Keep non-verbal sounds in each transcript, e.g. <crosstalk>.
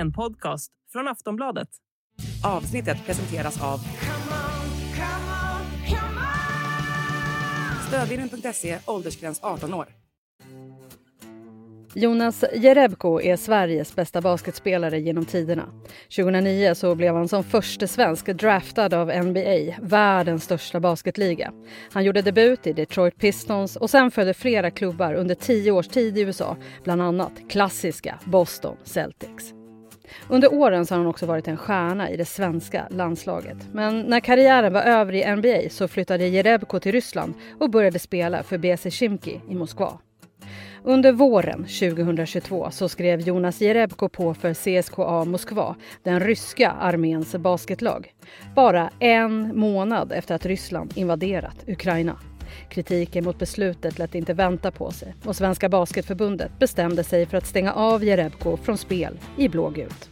en podcast från Aftonbladet. Avsnittet presenteras av Stödvinnen.se, åldersgräns 18 år. Jonas Jerebko är Sveriges bästa basketspelare genom tiderna. 2009 så blev han som första svensk draftad av NBA, världens största basketliga. Han gjorde debut i Detroit Pistons och sen följde flera klubbar under tio års tid i USA, bland annat klassiska Boston Celtics. Under åren så har han också varit en stjärna i det svenska landslaget. Men när karriären var över i NBA så flyttade Jerebko till Ryssland och började spela för BC Chimki i Moskva. Under våren 2022 så skrev Jonas Jerebko på för CSKA Moskva, den ryska arméns basketlag. Bara en månad efter att Ryssland invaderat Ukraina. Kritiken mot beslutet lät inte vänta på sig och Svenska Basketförbundet bestämde sig för att stänga av Jerebko från spel i blågult.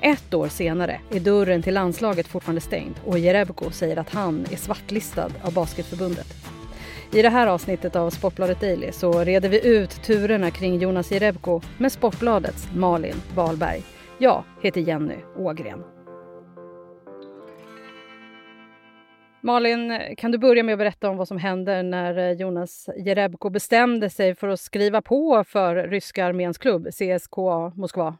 Ett år senare är dörren till landslaget fortfarande stängd och Jerebko säger att han är svartlistad av Basketförbundet. I det här avsnittet av Sportbladet Daily så reder vi ut turerna kring Jonas Jerebko med Sportbladets Malin Wahlberg. Jag heter Jenny Ågren. Malin, kan du börja med att berätta om vad som händer när eh, Jonas Jerebko bestämde sig för att skriva på för ryska arméns klubb CSKA Moskva?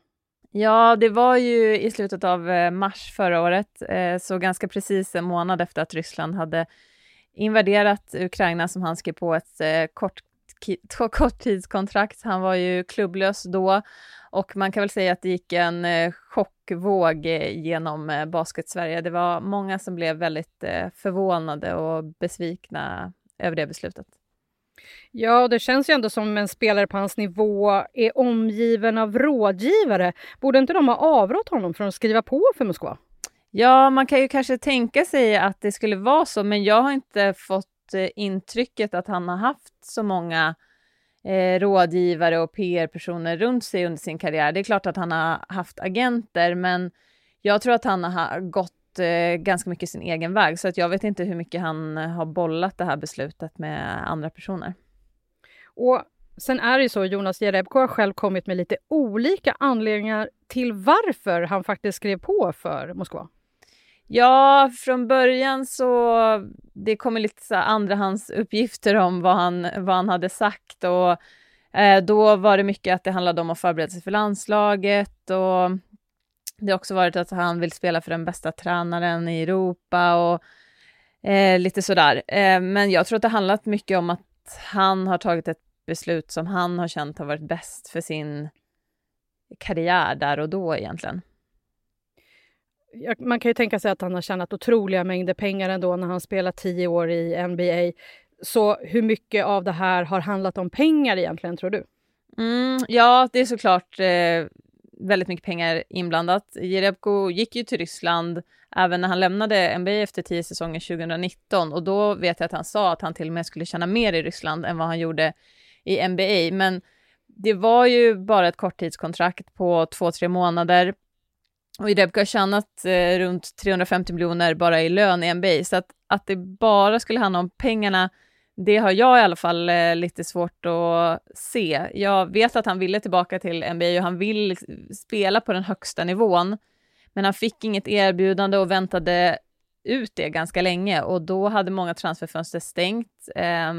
Ja, det var ju i slutet av eh, mars förra året, eh, så ganska precis en månad efter att Ryssland hade invaderat Ukraina som han skrev på ett kort, <laughs> korttidskontrakt. Han var ju klubblös då och man kan väl säga att det gick en chockvåg genom basket-Sverige. Det var många som blev väldigt förvånade och besvikna över det beslutet. Ja, det känns ju ändå som en spelare på hans nivå är omgiven av rådgivare. Borde inte de ha avrått honom från att skriva på för Moskva? Ja, man kan ju kanske tänka sig att det skulle vara så, men jag har inte fått fått eh, intrycket att han har haft så många eh, rådgivare och PR-personer runt sig under sin karriär. Det är klart att han har haft agenter, men jag tror att han har gått eh, ganska mycket sin egen väg, så att jag vet inte hur mycket han har bollat det här beslutet med andra personer. Och sen är det ju så, Jonas Jerebko har själv kommit med lite olika anledningar till varför han faktiskt skrev på för Moskva. Ja, från början så det kom lite så andrahandsuppgifter om vad han, vad han hade sagt och eh, då var det mycket att det handlade om att förbereda sig för landslaget och det har också varit att han vill spela för den bästa tränaren i Europa och eh, lite sådär. Eh, men jag tror att det handlat mycket om att han har tagit ett beslut som han har känt har varit bäst för sin karriär där och då egentligen. Man kan ju tänka sig att han har tjänat otroliga mängder pengar ändå när han spelat tio år i NBA. Så hur mycket av det här har handlat om pengar egentligen, tror du? Mm, ja, det är såklart eh, väldigt mycket pengar inblandat. Jerebko gick ju till Ryssland även när han lämnade NBA efter tio säsonger 2019 och då vet jag att han sa att han till och med skulle tjäna mer i Ryssland än vad han gjorde i NBA. Men det var ju bara ett korttidskontrakt på två, tre månader och Jerebko har tjänat eh, runt 350 miljoner bara i lön i NBA, så att, att det bara skulle handla om pengarna det har jag i alla fall eh, lite svårt att se. Jag vet att han ville tillbaka till NBA och han vill spela på den högsta nivån. Men han fick inget erbjudande och väntade ut det ganska länge och då hade många transferfönster stängt. Eh,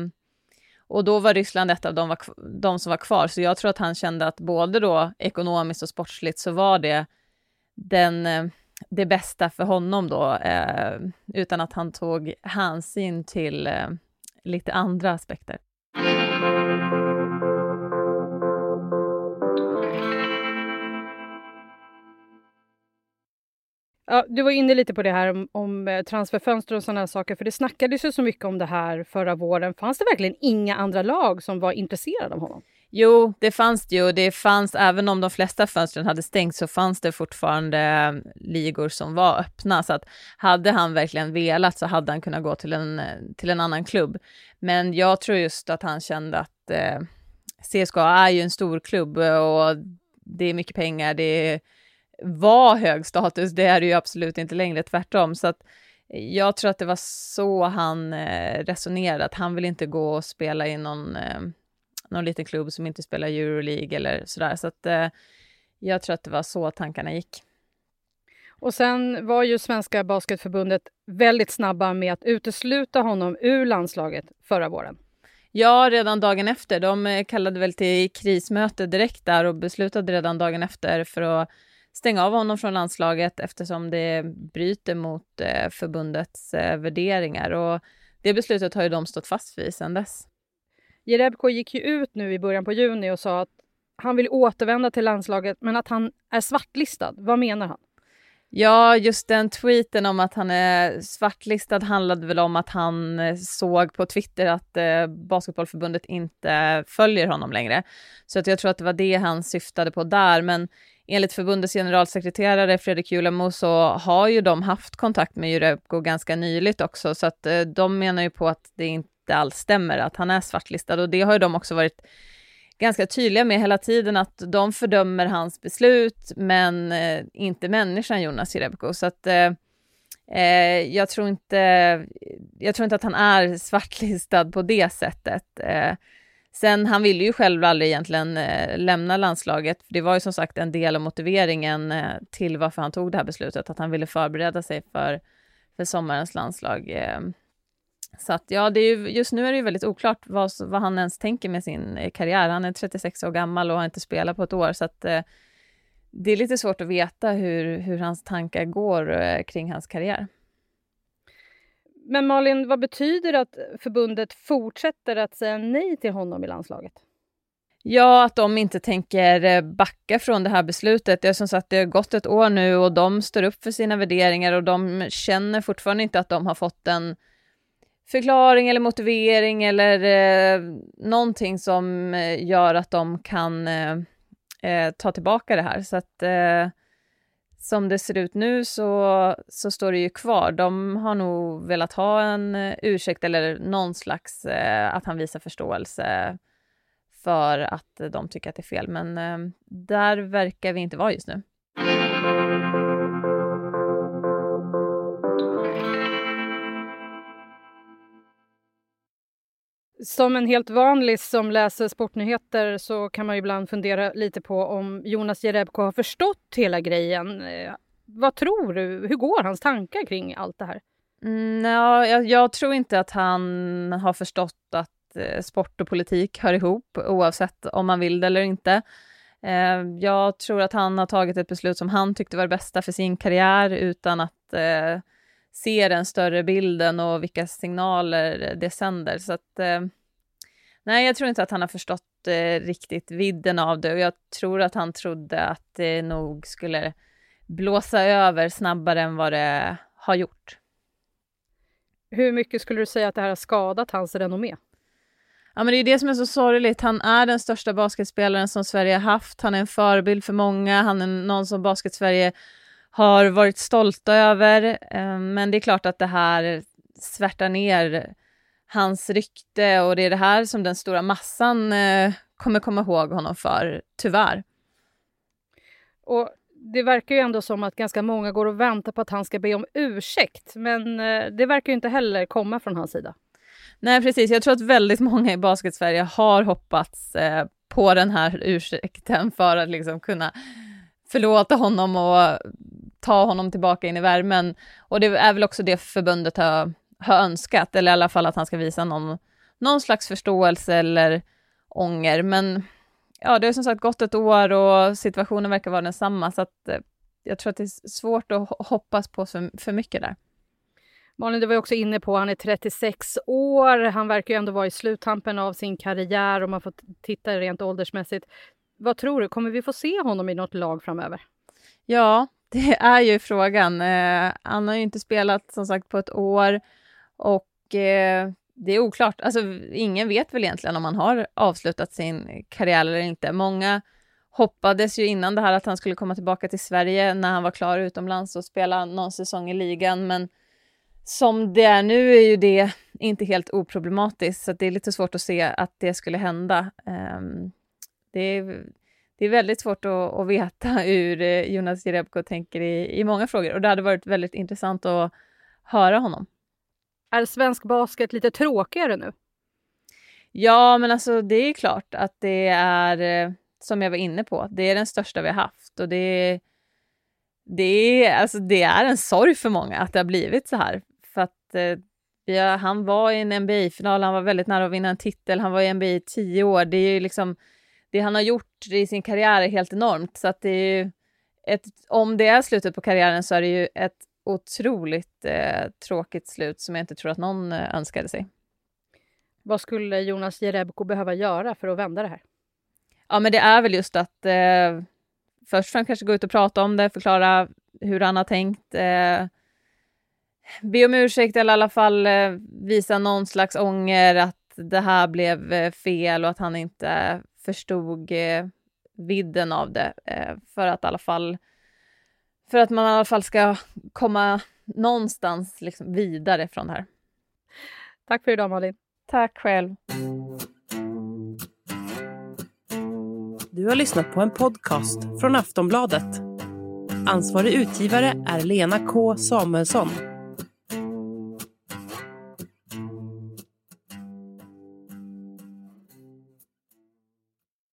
och då var Ryssland ett av de, var, de som var kvar, så jag tror att han kände att både då ekonomiskt och sportsligt så var det den, eh, det bästa för honom då, eh, utan att han tog hänsyn till eh, lite andra aspekter. Ja, du var inne lite på det här om, om eh, transferfönster och sådana saker, för det snackades ju så mycket om det här förra våren. Fanns det verkligen inga andra lag som var intresserade av honom? Jo, det fanns det ju. Det fanns, även om de flesta fönstren hade stängt, så fanns det fortfarande ehm, ligor som var öppna. Så att hade han verkligen velat så hade han kunnat gå till en, till en annan klubb. Men jag tror just att han kände att eh, CSKA är ju en stor klubb eh, och det är mycket pengar. Det var hög status, det är det ju absolut inte längre, tvärtom. Så att jag tror att det var så han eh, resonerade, att han vill inte gå och spela i någon eh, någon liten klubb som inte spelar Euroleague eller sådär. Så att, eh, jag tror att det var så tankarna gick. Och sen var ju Svenska Basketförbundet väldigt snabba med att utesluta honom ur landslaget förra våren. Ja, redan dagen efter. De eh, kallade väl till krismöte direkt där och beslutade redan dagen efter för att stänga av honom från landslaget eftersom det bryter mot eh, förbundets eh, värderingar. Och det beslutet har ju de stått fast vid sedan dess. Jerebko gick ju ut nu i början på juni och sa att han vill återvända till landslaget men att han är svartlistad. Vad menar han? Ja, just den tweeten om att han är svartlistad handlade väl om att han eh, såg på Twitter att eh, Basketbollförbundet inte följer honom längre. Så att jag tror att det var det han syftade på där, men enligt förbundets generalsekreterare Fredrik Julamo så har ju de haft kontakt med Jurebko ganska nyligt också, så att eh, de menar ju på att det inte alls stämmer att han är svartlistad och det har ju de också varit ganska tydliga med hela tiden att de fördömer hans beslut, men eh, inte människan Jonas Jerebko. Så att eh, eh, jag, tror inte, jag tror inte att han är svartlistad på det sättet. Eh, sen, han ville ju själv aldrig egentligen eh, lämna landslaget. För det var ju som sagt en del av motiveringen eh, till varför han tog det här beslutet, att han ville förbereda sig för, för sommarens landslag. Eh, så att ja, det är ju, just nu är det ju väldigt oklart vad, vad han ens tänker med sin eh, karriär. Han är 36 år gammal och har inte spelat på ett år, så att eh, det är lite svårt att veta hur, hur hans tankar går eh, kring hans karriär. Men Malin, vad betyder det att förbundet fortsätter att säga nej till honom i landslaget? Ja, att de inte tänker eh, backa från det här beslutet. Det är som sagt, det har gått ett år nu och de står upp för sina värderingar och de känner fortfarande inte att de har fått en förklaring eller motivering eller eh, någonting som eh, gör att de kan eh, eh, ta tillbaka det här. Så att eh, som det ser ut nu så, så står det ju kvar. De har nog velat ha en eh, ursäkt eller någon slags eh, att han visar förståelse för att de tycker att det är fel. Men där verkar vi inte vara just nu. Som en helt vanlig som läser sportnyheter så kan man ju ibland fundera lite på om Jonas Jerebko har förstått hela grejen. Eh, vad tror du? Hur går hans tankar kring allt det här? Mm, ja, jag, jag, tror inte att han har förstått att eh, sport och politik hör ihop oavsett om man vill det eller inte. Eh, jag tror att han har tagit ett beslut som han tyckte var det bästa för sin karriär utan att eh, eh, se den större bilden och vilka signaler det sänder. Så att, eh, nej, jag tror inte att han har förstått eh, riktigt vidden av det och jag tror att han trodde att det nog skulle blåsa över snabbare än vad det har gjort. Hur mycket skulle du säga att det här har skadat hans renommé? Ja, men det är det som är så sorgligt. Han är den största basketspelaren som Sverige har haft. Han är en förebild för många. Han är någon som Basketsverige har varit stolta över. Eh, men det är klart att det här svärtar ner hans rykte och det är det här som den stora massan eh, kommer komma ihåg honom för, tyvärr. Och det verkar ju ändå som att ganska många går och väntar på att han ska be om ursäkt, men eh, det verkar ju inte heller komma från hans sida. Nej, precis. Jag tror att väldigt många i Basket-Sverige har hoppats eh, på den här ursäkten för att liksom kunna förlåta honom och ta honom tillbaka in i värmen. Och det är väl också det förbundet har, har önskat, eller i alla fall att han ska visa någon, någon slags förståelse eller ånger. Men ja, det har som sagt gått ett år och situationen verkar vara densamma, så att eh, jag tror att det är svårt att hoppas på för, för mycket där. Malin, du var också inne på, han är 36 år, han verkar ju ändå vara i sluttampen av sin karriär om man får titta rent åldersmässigt. Vad tror du, kommer vi få se honom i något lag framöver? Ja, det är ju frågan. Eh, han har ju inte spelat som sagt på ett år och eh, det är oklart. Alltså, ingen vet väl egentligen om han har avslutat sin karriär eller inte. Många hoppades ju innan det här att han skulle komma tillbaka till Sverige när han var klar utomlands och spela någon säsong i ligan, men som det är nu är ju det inte helt oproblematiskt, så det är lite svårt att se att det skulle hända. Eh, det är det är väldigt svårt att, att veta <laughs> hur eh, Jonas Jerebko tänker i, i många frågor och det hade varit väldigt intressant att höra honom. Är svensk basket lite tråkigare nu? Ja, men alltså det är klart att det är eh, som jag var inne på, det är den största vi har haft och det, det, är, alltså, det är en sorg för många att det har blivit så här. För att eh, Ja, han var i en NBA-final, han var väldigt nära att vinna en titel, han var i NBA i tio år. Det är ju liksom, det han har gjort i sin karriär är helt enormt. Så att det är ett, om det är slutet på karriären så är det ju ett otroligt eh, tråkigt slut som jag inte tror att någon eh, önskade sig. Vad skulle Jonas Jerebko behöva göra för att vända det här? Ja, men det är väl just att eh, först och främst kanske gå ut och prata om det, förklara hur han har tänkt. Eh, be om ursäkt eller i alla fall eh, visa någon slags ånger att det här blev eh, fel och att han inte förstod eh, vidden av det. Eh, för att i alla fall för att man i alla fall ska komma någonstans liksom vidare från det här. Tack för idag Malin. Tack själv. Du har lyssnat på en podcast från Aftonbladet. Ansvarig utgivare är Lena K Samuelsson.